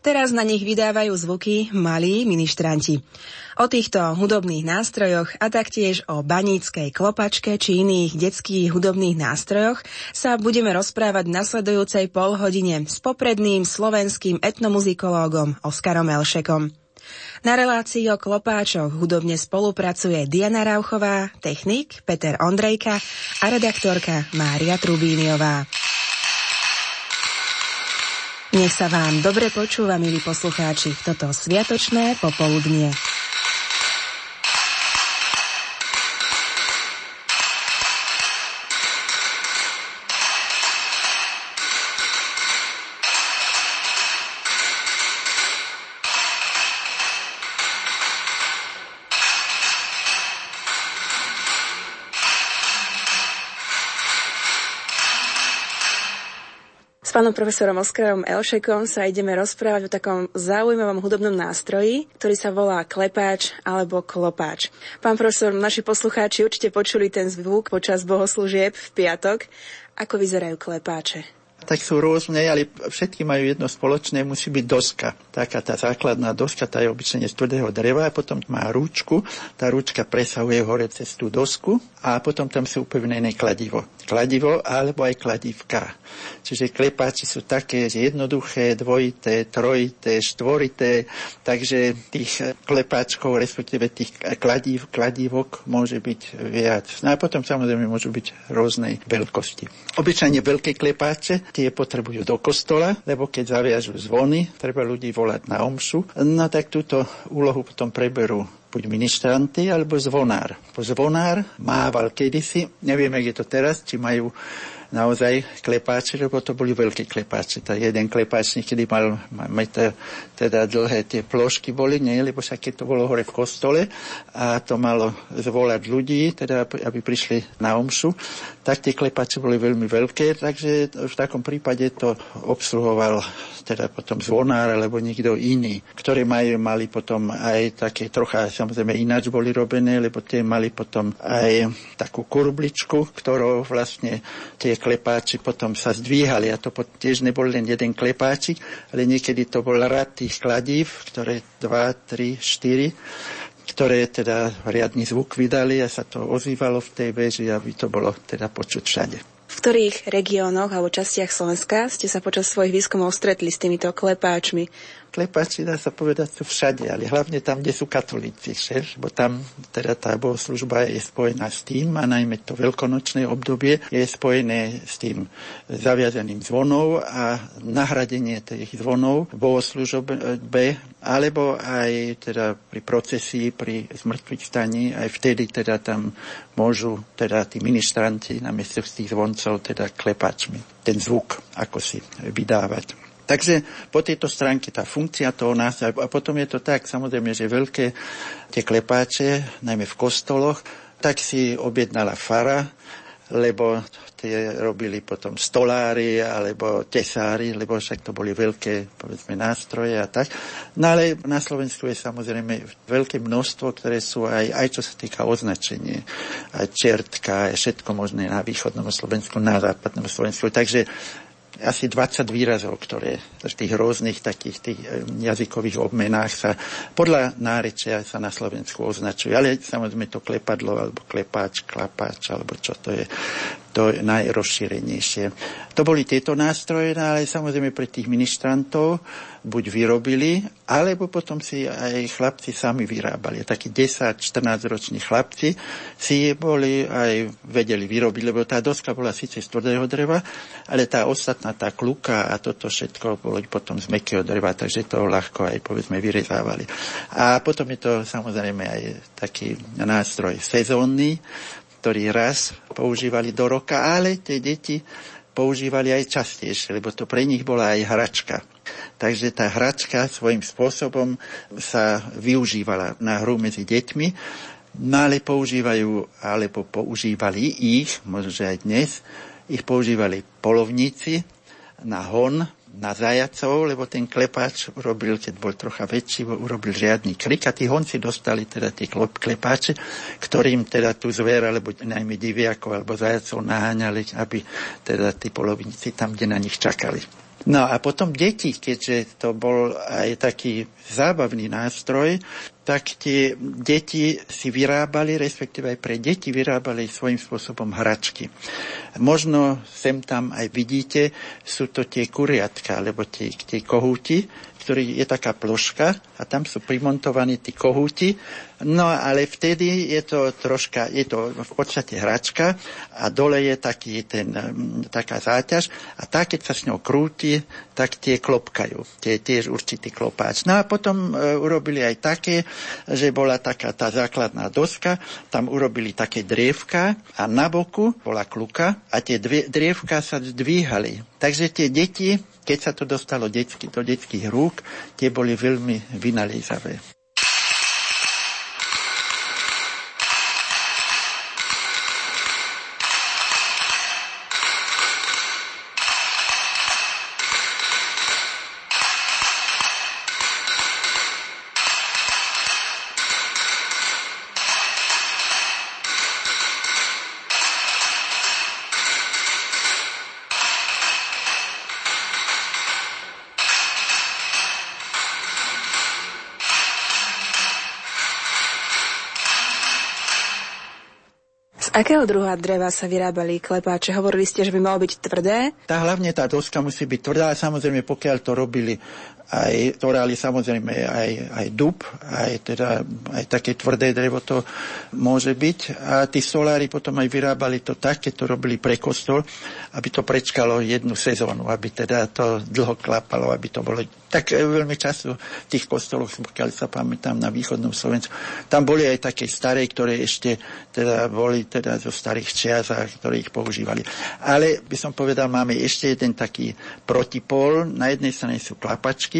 Teraz na nich vydávajú zvuky malí ministranti. O týchto hudobných nástrojoch a taktiež o baníckej klopačke či iných detských hudobných nástrojoch sa budeme rozprávať v nasledujúcej polhodine s popredným slovenským etnomuzikológom Oskarom Elšekom. Na relácii o klopáčoch hudobne spolupracuje Diana Rauchová, technik Peter Ondrejka a redaktorka Mária Trubíniová. Nech sa vám dobre počúva, milí poslucháči, toto sviatočné popoludnie. S pánom profesorom Oskarom Elšekom sa ideme rozprávať o takom zaujímavom hudobnom nástroji, ktorý sa volá klepáč alebo klopáč. Pán profesor, naši poslucháči určite počuli ten zvuk počas bohoslúžieb v piatok. Ako vyzerajú klepáče? Tak sú rôzne, ale všetky majú jedno spoločné, musí byť doska. Taká tá základná doska, tá je obyčajne z tvrdého dreva, a potom má rúčku, tá rúčka presahuje hore cez tú dosku a potom tam sú upevnené kladivo. Kladivo alebo aj kladívka. Čiže klepáči sú také jednoduché, dvojité, trojité, štvorité, takže tých klepáčkov, respektíve tých kladív, kladívok môže byť viac. No a potom samozrejme môžu byť rôznej veľkosti. Obyčajne veľké klepáče tie potrebujú do kostola, lebo keď zaviažú zvony, treba ľudí volať na omšu, no tak túto úlohu potom preberú buď ministranty alebo zvonár. Zvonár mával kedysi, neviem, jak je to teraz, či majú naozaj klepáče, lebo to boli veľké klepáče. Tá jeden klepáč niekedy mal meter, teda dlhé tie plošky boli, nie, lebo sa keď to bolo hore v kostole a to malo zvolať ľudí, teda aby prišli na omšu, tak tie klepáče boli veľmi veľké, takže v takom prípade to obsluhoval teda potom zvonár alebo niekto iný, ktorí mali, mali potom aj také trocha, samozrejme ináč boli robené, lebo tie mali potom aj takú kurbličku, ktorou vlastne tie klepáči potom sa zdvíhali a to tiež nebol len jeden klepáčik, ale niekedy to bol rad tých kladív, ktoré 2, 3, 4 ktoré teda riadny zvuk vydali a sa to ozývalo v tej veži, aby to bolo teda počuť všade. V ktorých regiónoch alebo častiach Slovenska ste sa počas svojich výskumov stretli s týmito klepáčmi? Klepači, dá sa povedať, sú všade, ale hlavne tam, kde sú katolíci, že? bo tam teda tá bohoslužba je spojená s tým a najmä to veľkonočné obdobie je spojené s tým zaviazaním zvonov a nahradenie tých zvonov v bohoslužbe alebo aj teda pri procesii, pri zmrtvých staní, aj vtedy teda tam môžu teda tí ministranti na miesto tých zvoncov teda klepačmi ten zvuk ako si vydávať. Takže po tejto stránke tá funkcia toho nástroja, a potom je to tak, samozrejme, že veľké tie klepáče, najmä v kostoloch, tak si objednala fara, lebo tie robili potom stolári alebo tesári, lebo však to boli veľké, povedzme, nástroje a tak. No ale na Slovensku je samozrejme veľké množstvo, ktoré sú aj, aj čo sa týka označenia, aj čertka, aj všetko možné na východnom Slovensku, na západnom Slovensku. Takže asi 20 výrazov, ktoré v tých rôznych takých tých jazykových obmenách sa podľa nárečia sa na Slovensku označujú. Ale samozrejme to klepadlo, alebo klepáč, klapáč, alebo čo to je to najrozšírenejšie. To boli tieto nástroje, no ale samozrejme pre tých ministrantov buď vyrobili, alebo potom si aj chlapci sami vyrábali. Takí 10-14 roční chlapci si boli aj vedeli vyrobiť, lebo tá doska bola síce z tvrdého dreva, ale tá ostatná, tá kluka a toto všetko boli potom z mekého dreva, takže to ľahko aj povedzme vyrezávali. A potom je to samozrejme aj taký nástroj sezónny, ktorý raz používali do roka, ale tie deti používali aj častejšie, lebo to pre nich bola aj hračka. Takže tá hračka svojím spôsobom sa využívala na hru medzi deťmi, no ale používajú, alebo používali ich, možno, že aj dnes, ich používali polovníci na hon, na zajacov, lebo ten klepáč urobil, keď bol trocha väčší, urobil žiadny krik a tí honci dostali teda tie klepáče, ktorým teda tú zver, alebo najmä diviakov alebo zajacov naháňali, aby teda tí polovníci tam, kde na nich čakali. No a potom deti, keďže to bol aj taký zábavný nástroj, tak tie deti si vyrábali, respektíve aj pre deti vyrábali svojím spôsobom hračky. Možno sem tam aj vidíte, sú to tie kuriatka, alebo tie, tie kohúti, ktorý je taká ploška a tam sú primontovaní tí kohúti. No ale vtedy je to troška, je to v podstate hračka a dole je taký ten, mm, taká záťaž a tá, keď sa s ňou krúti, tak tie klopkajú. Tie tiež určitý klopáč. No a potom e, urobili aj také, že bola taká tá základná doska, tam urobili také drievka a na boku bola kluka a tie dve, drievka sa zdvíhali. Takže tie deti keď sa to dostalo detsky, do detských rúk, tie boli veľmi vynaliezavé. Akého druha dreva sa vyrábali klepáče? Hovorili ste, že by malo byť tvrdé? Tá hlavne tá doska musí byť tvrdá, samozrejme pokiaľ to robili aj toráli samozrejme aj, aj dub, aj, teda, aj také tvrdé drevo to môže byť. A tí solári potom aj vyrábali to tak, keď to robili pre kostol, aby to prečkalo jednu sezónu, aby teda to dlho klapalo, aby to bolo tak e, veľmi často v tých kostoloch, pokiaľ sa pamätám na východnom Slovensku, tam boli aj také staré, ktoré ešte teda boli teda zo starých čias ktoré ich používali. Ale by som povedal, máme ešte jeden taký protipol. Na jednej strane sú klapačky,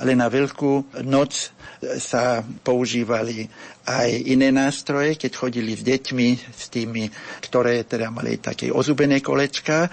ale na Veľkú noc sa používali aj iné nástroje, keď chodili s deťmi, s tými, ktoré teda mali také ozubené kolečka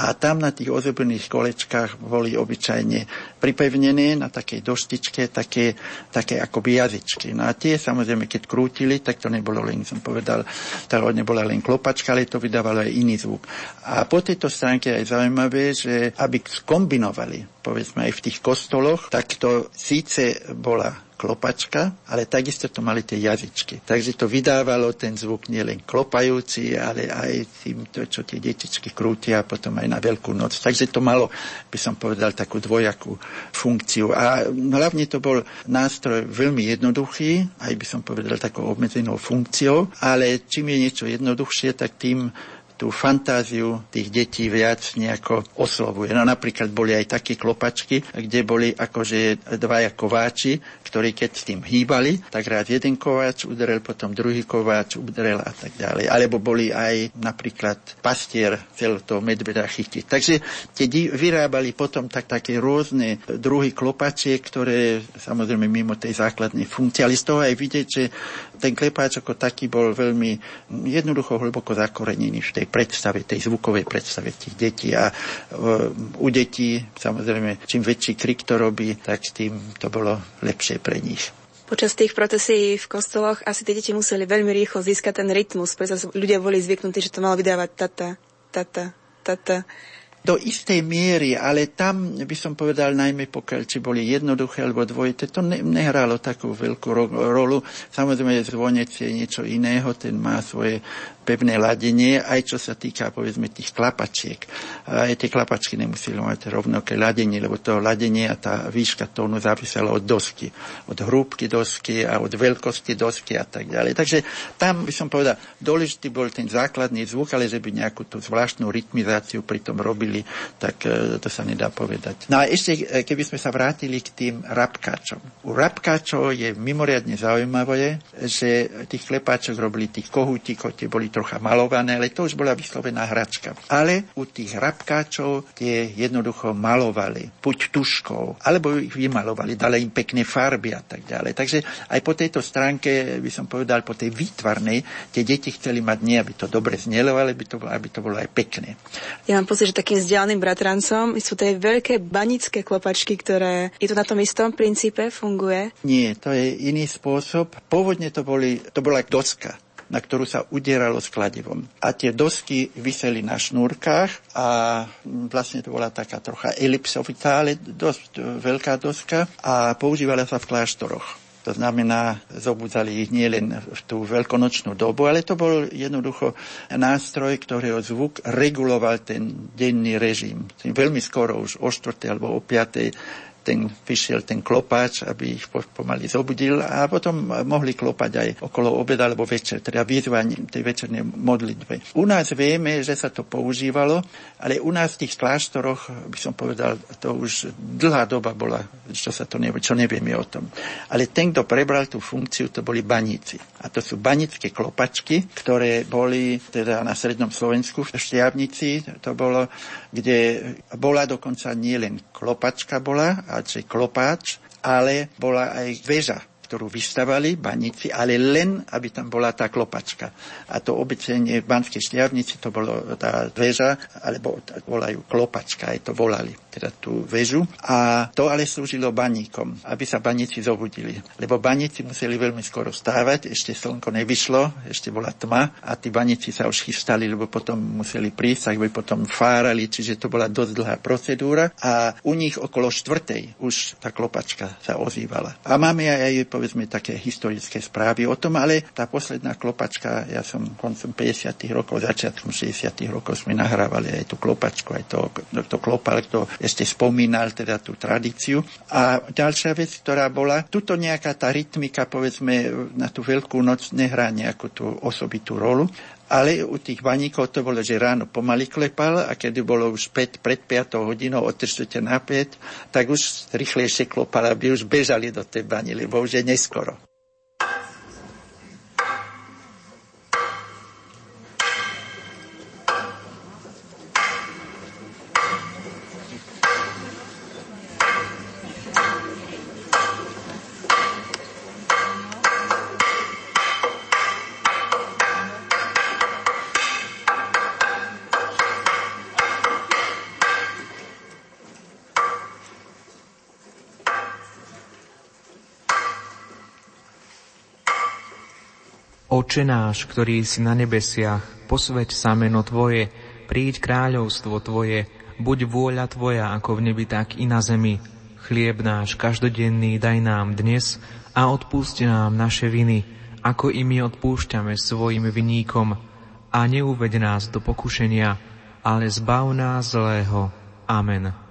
a tam na tých ozubených kolečkách boli obyčajne pripevnené na takej doštičke také, také akoby jazyčky. No a tie samozrejme, keď krútili, tak to nebolo len, som povedal, to nebola len klopačka, ale to vydávalo aj iný zvuk. A po tejto stránke je zaujímavé, že aby skombinovali, povedzme aj v tých kostoloch, tak to síce bola klopačka, ale takisto to mali tie jazyčky. Takže to vydávalo ten zvuk nielen klopajúci, ale aj tým, to, čo tie detičky krútia potom aj na Veľkú noc. Takže to malo, by som povedal, takú dvojakú funkciu. A hlavne to bol nástroj veľmi jednoduchý, aj by som povedal takou obmedzenou funkciou, ale čím je niečo jednoduchšie, tak tým tú fantáziu tých detí viac nejako oslovuje. No napríklad boli aj také klopačky, kde boli akože dvaja kováči, ktorí keď s tým hýbali, tak rád jeden kováč udrel, potom druhý kováč udrel a tak ďalej. Alebo boli aj napríklad pastier chcel to medveda chytiť. Takže tie vyrábali potom tak také rôzne druhy klopačiek, ktoré samozrejme mimo tej základnej funkcie, ale z toho aj vidieť, že ten klepáč ako taký bol veľmi jednoducho hlboko zakorenený v tej predstave, tej zvukovej predstave tých detí. A uh, u detí, samozrejme, čím väčší krik to robí, tak tým to bolo lepšie pre nich. Počas tých procesí v kostoloch asi tie deti museli veľmi rýchlo získať ten rytmus, pretože ľudia boli zvyknutí, že to malo vydávať tata, tata, tata do istej miery, ale tam by som povedal najmä pokiaľ či boli jednoduché alebo dvojité, to ne, nehralo takú veľkú ro- rolu. Samozrejme zvonec je niečo iného, ten má svoje pevné ladenie, aj čo sa týka povedzme tých klapačiek. Aj tie klapačky nemuseli mať rovnaké ladenie, lebo to ladenie a tá výška tónu závisela od dosky, od hrúbky dosky a od veľkosti dosky a tak ďalej. Takže tam by som povedal, dôležitý bol ten základný zvuk, ale že by nejakú tú zvláštnu rytmizáciu pri tom robili, tak e, to sa nedá povedať. No a ešte, e, keby sme sa vrátili k tým rabkáčom. U rabkáčov je mimoriadne zaujímavé, že tých klepáčok robili tých kohútikov, tie boli trocha malované, ale to už bola vyslovená hračka. Ale u tých rabkáčov tie jednoducho malovali, buď tuškou, alebo ich vymalovali, dali im pekné farby a tak ďalej. Takže aj po tejto stránke, by som povedal, po tej výtvarnej, tie deti chceli mať nie, aby to dobre znelo, ale aby to, aby to bolo aj pekné. Ja mám pocit, že takým vzdialeným bratrancom sú tie veľké banické klopačky, ktoré je to na tom istom princípe, funguje? Nie, to je iný spôsob. Pôvodne to, boli, to bola doska na ktorú sa udieralo s kladivom. A tie dosky vyseli na šnúrkach a vlastne to bola taká trocha elipsovitá, ale dosť veľká doska a používala sa v kláštoroch. To znamená, zobudzali ich nielen v tú veľkonočnú dobu, ale to bol jednoducho nástroj, ktorého zvuk reguloval ten denný režim. Veľmi skoro, už o 4. alebo o 5 ten vyšiel ten klopáč, aby ich pomaly zobudil a potom mohli klopať aj okolo obeda alebo večer, teda vyzvaním tej večernej modlitbe. U nás vieme, že sa to používalo, ale u nás v tých kláštoroch, by som povedal, to už dlhá doba bola, čo sa to nevie, čo nevieme o tom. Ale ten, kto prebral tú funkciu, to boli baníci. A to sú banické klopačky, ktoré boli teda na Srednom Slovensku v Štiavnici, to bolo, kde bola dokonca nielen klopačka bola, či klopáč, ale bola aj väža ktorú vystavali baníci, ale len, aby tam bola tá klopačka. A to obyčajne v Banskej šťavnici to bolo tá väža, alebo volajú klopačka, aj to volali, teda tú väžu. A to ale slúžilo baníkom, aby sa baníci zobudili. Lebo baníci museli veľmi skoro stávať, ešte slnko nevyšlo, ešte bola tma a tí baníci sa už chystali, lebo potom museli prísť, ak by potom fárali, čiže to bola dosť dlhá procedúra a u nich okolo štvrtej už tá klopačka sa ozývala. A máme aj povedzme také historické správy o tom, ale tá posledná klopačka, ja som koncom 50. rokov, začiatkom 60. rokov sme nahrávali aj tú klopačku, aj to, to klopal, kto ešte spomínal teda tú tradíciu. A ďalšia vec, ktorá bola, tuto nejaká tá rytmika, povedzme, na tú veľkú noc nehrá nejakú tú osobitú rolu, ale u tých baníkov to bolo, že ráno pomaly klepal a keď bolo už 5, pred 5 hodinou, od 3 na 5, tak už rýchlejšie klopal, aby už bežali do tej bani, lebo už je neskoro. Oče náš, ktorý si na nebesiach, posveď sa meno Tvoje, príď kráľovstvo Tvoje, buď vôľa Tvoja ako v nebi, tak i na zemi. Chlieb náš každodenný daj nám dnes a odpúšť nám naše viny, ako i my odpúšťame svojim viníkom. A neuveď nás do pokušenia, ale zbav nás zlého. Amen.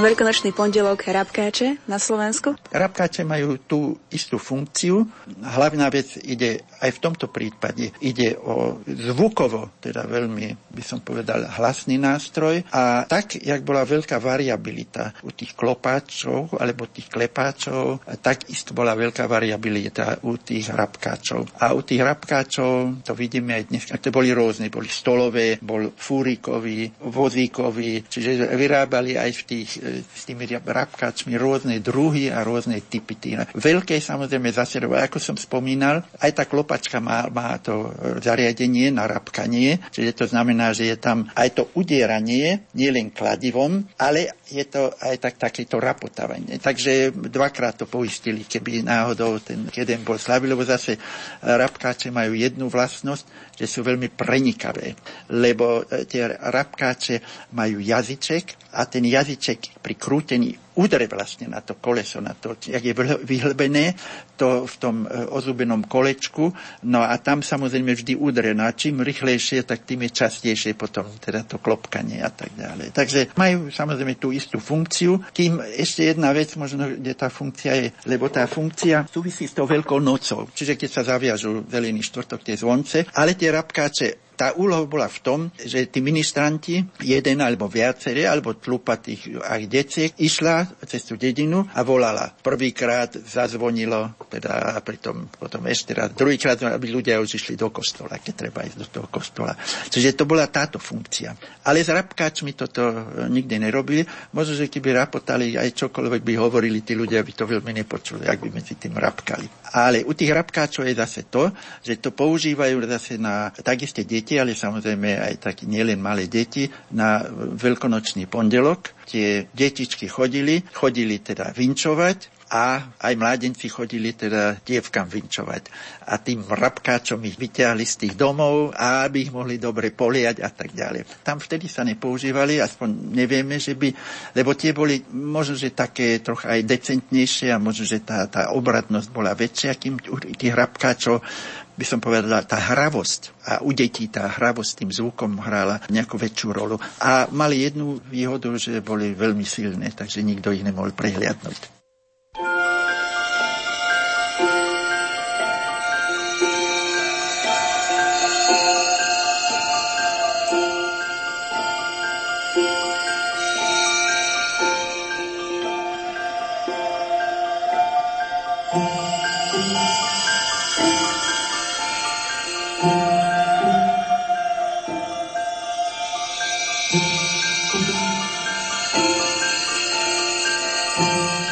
Na veľkonočný pondelok rabkáče na Slovensku? Rabkáče majú tú istú funkciu. Hlavná vec ide aj v tomto prípade ide o zvukovo, teda veľmi, by som povedal, hlasný nástroj. A tak, jak bola veľká variabilita u tých klopáčov alebo tých klepáčov, tak isto bola veľká variabilita u tých rabkáčov. A u tých rabkáčov, to vidíme aj dnes, to boli rôzne, boli stolové, bol fúrikový, vozíkový, čiže vyrábali aj v tých s tými rabkáčmi rôzne druhy a rôzne typy týna. Veľké samozrejme zase, ako som spomínal, aj tá klopačka má, má to zariadenie na rabkanie, čiže to znamená, že je tam aj to udieranie, nielen kladivom, ale je to aj tak, takéto rapotávanie. Takže dvakrát to poistili, keby náhodou ten jeden bol slabý, lebo zase rabkáče majú jednu vlastnosť, že sú veľmi prenikavé, lebo e, tie rabkáče majú jazyček a ten jazyček pri krútení udre vlastne na to koleso, na to, jak je vyhlbené to v tom e, ozubenom kolečku, no a tam samozrejme vždy udre, no a čím rýchlejšie, tak tým je častejšie potom teda to klopkanie a tak ďalej. Takže majú samozrejme tú istú funkciu, kým ešte jedna vec, možno, kde tá funkcia je, lebo tá funkcia súvisí s tou veľkou nocou, čiže keď sa zaviažú zelený štvrtok tie zvonce, ale tie rabkáče tá úloha bola v tom, že tí ministranti, jeden alebo viaceré, alebo tlupa tých aj deciek, išla cez tú dedinu a volala. Prvýkrát zazvonilo, teda a pritom potom ešte raz, druhýkrát, aby ľudia už išli do kostola, keď treba ísť do toho kostola. Čiže to bola táto funkcia. Ale s rabkáčmi toto nikdy nerobili. Možno, že keby rapotali aj čokoľvek by hovorili, tí ľudia by to veľmi nepočuli, ak by medzi tým rapkali. Ale u tých rabkáčov je zase to, že to používajú zase na takisto deti, ale samozrejme aj takí nielen malé deti, na veľkonočný pondelok. Tie detičky chodili, chodili teda vinčovať a aj mládenci chodili teda dievkam vinčovať. A tým rabkáčom ich vyťahli z tých domov, a aby ich mohli dobre poliať a tak ďalej. Tam vtedy sa nepoužívali, aspoň nevieme, že by, lebo tie boli možno, že také trocha aj decentnejšie a možno, že tá, tá obradnosť bola väčšia, kým tých rabkáčov by som povedala, tá hravosť a u detí tá hravosť tým zvukom hrála nejakú väčšiu rolu. A mali jednu výhodu, že boli veľmi silné, takže nikto ich nemohol prehliadnúť. Música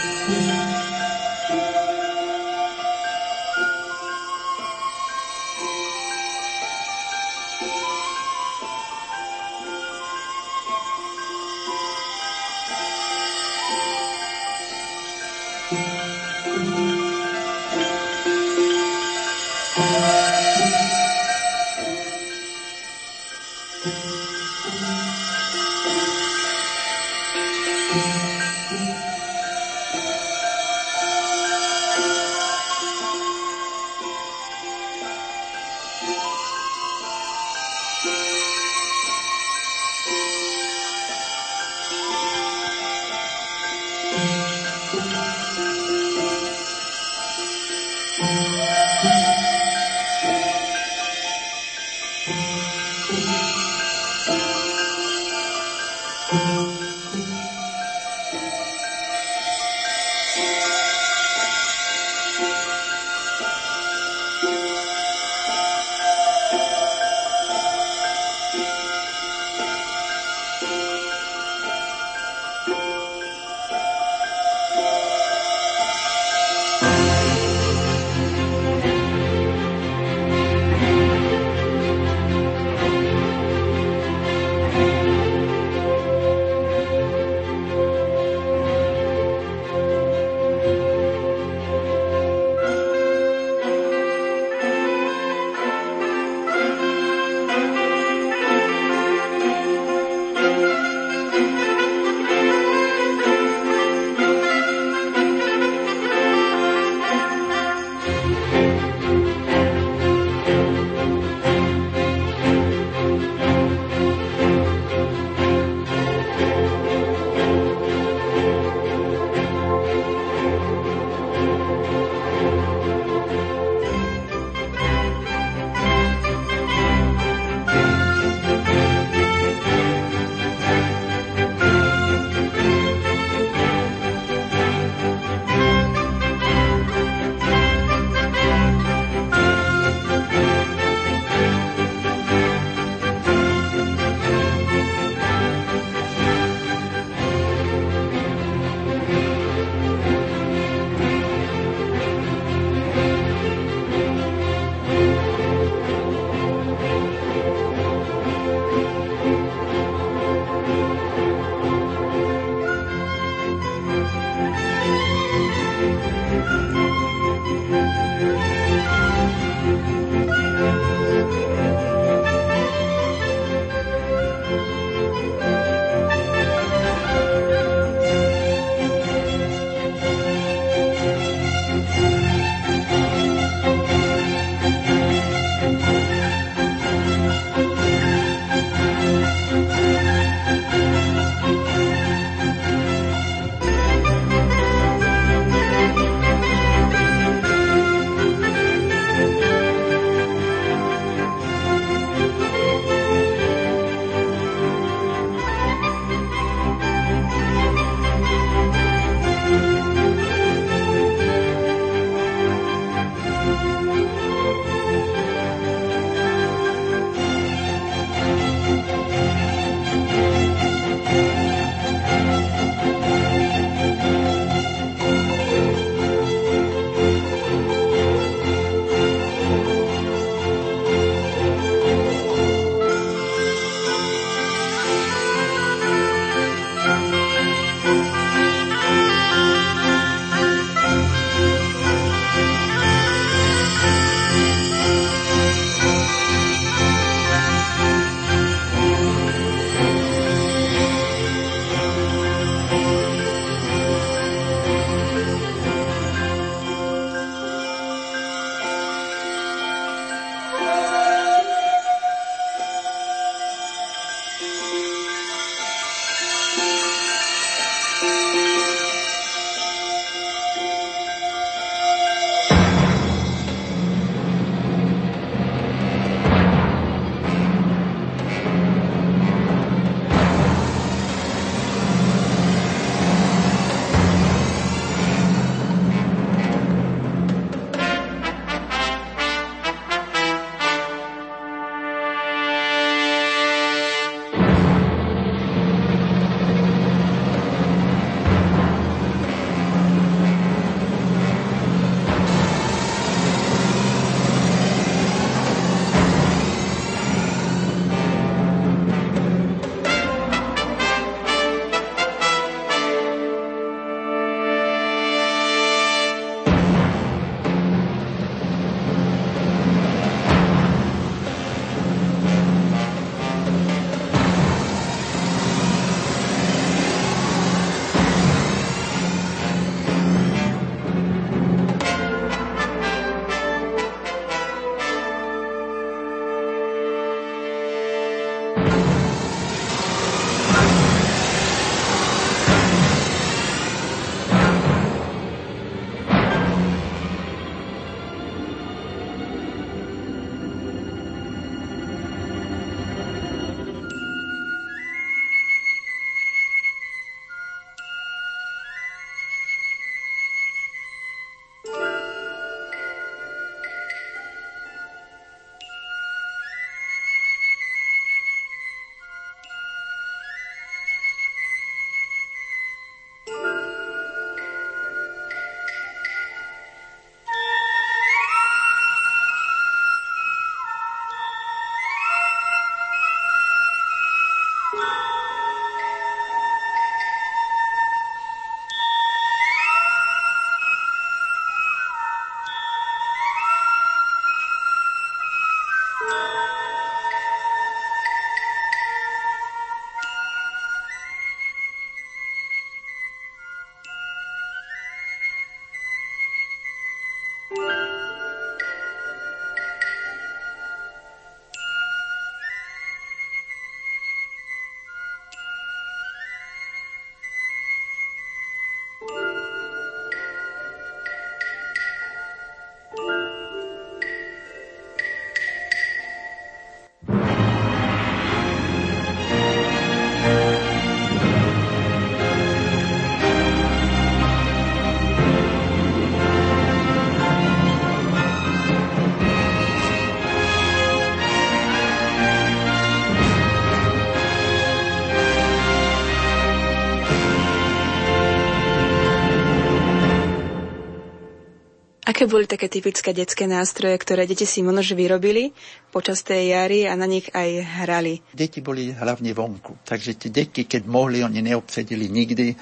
Aké boli také typické detské nástroje, ktoré deti si možno vyrobili počas tej jary a na nich aj hrali? Deti boli hlavne vonku, takže tie deti, keď mohli, oni neobsedili nikdy e,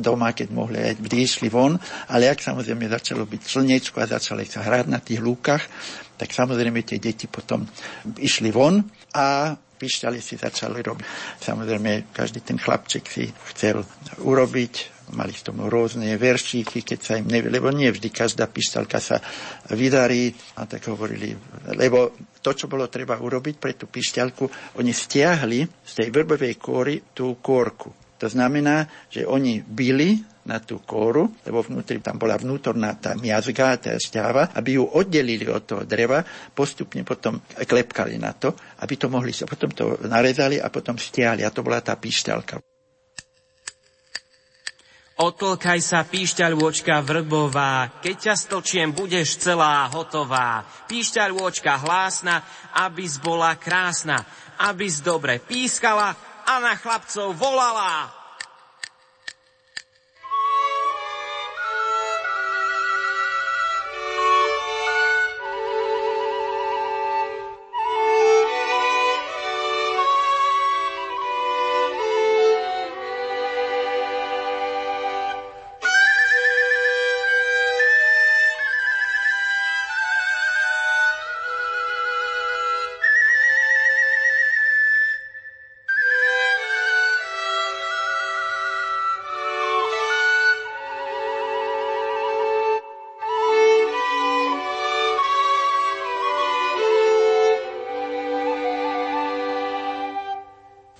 doma, keď mohli, aj vždy von, ale ak samozrejme začalo byť slnečko a začali sa hrať na tých lúkach, tak samozrejme tie deti potom išli von a pišťaly si začali robiť. Samozrejme, každý ten chlapček si chcel urobiť mali z tomu rôzne veršíky, keď sa im nevie, lebo nie vždy každá pištalka sa vydarí, a tak hovorili, lebo to, čo bolo treba urobiť pre tú pišťalku, oni stiahli z tej vrbovej kóry tú kórku. To znamená, že oni byli na tú kóru, lebo vnútri tam bola vnútorná tá miazga, tá šťáva, aby ju oddelili od toho dreva, postupne potom klepkali na to, aby to mohli, potom to narezali a potom stiahli a to bola tá píšťalka. Otlkaj sa, píšťaľôčka vrbová, keď ťa stočiem, budeš celá hotová. Píšťaľôčka hlásna, abys bola krásna, abys dobre pískala a na chlapcov volala.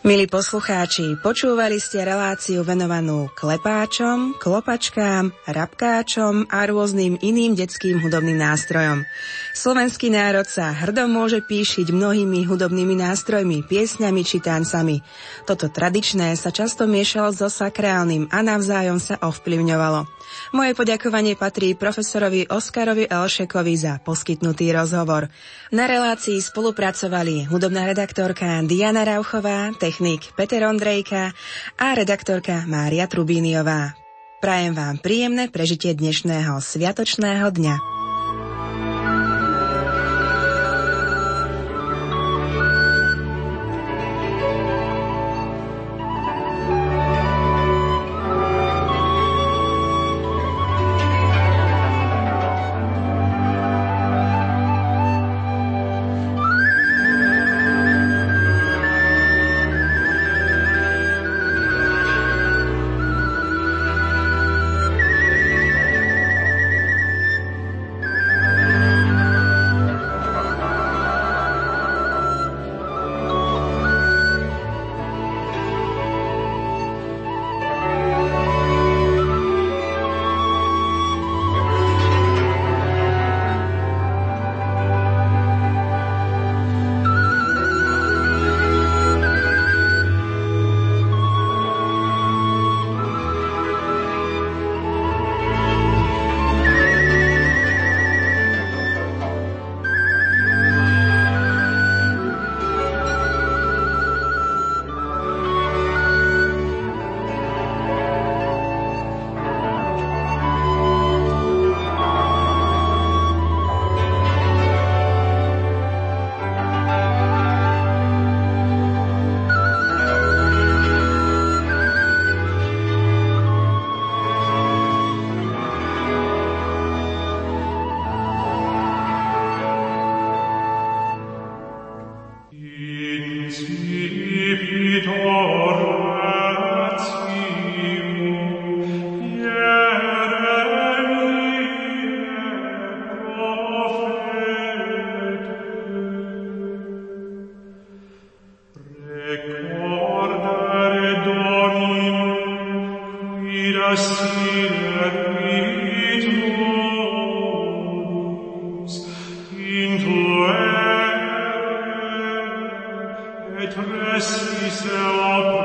Milí poslucháči, počúvali ste reláciu venovanú klepáčom, klopačkám, rabkáčom a rôznym iným detským hudobným nástrojom. Slovenský národ sa hrdo môže píšiť mnohými hudobnými nástrojmi, piesňami či tancami. Toto tradičné sa často miešalo so sakrálnym a navzájom sa ovplyvňovalo. Moje poďakovanie patrí profesorovi Oskarovi Elšekovi za poskytnutý rozhovor. Na relácii spolupracovali hudobná redaktorka Diana Rauchová, technik Peter Ondrejka a redaktorka Mária Trubíniová. Prajem vám príjemné prežitie dnešného sviatočného dňa.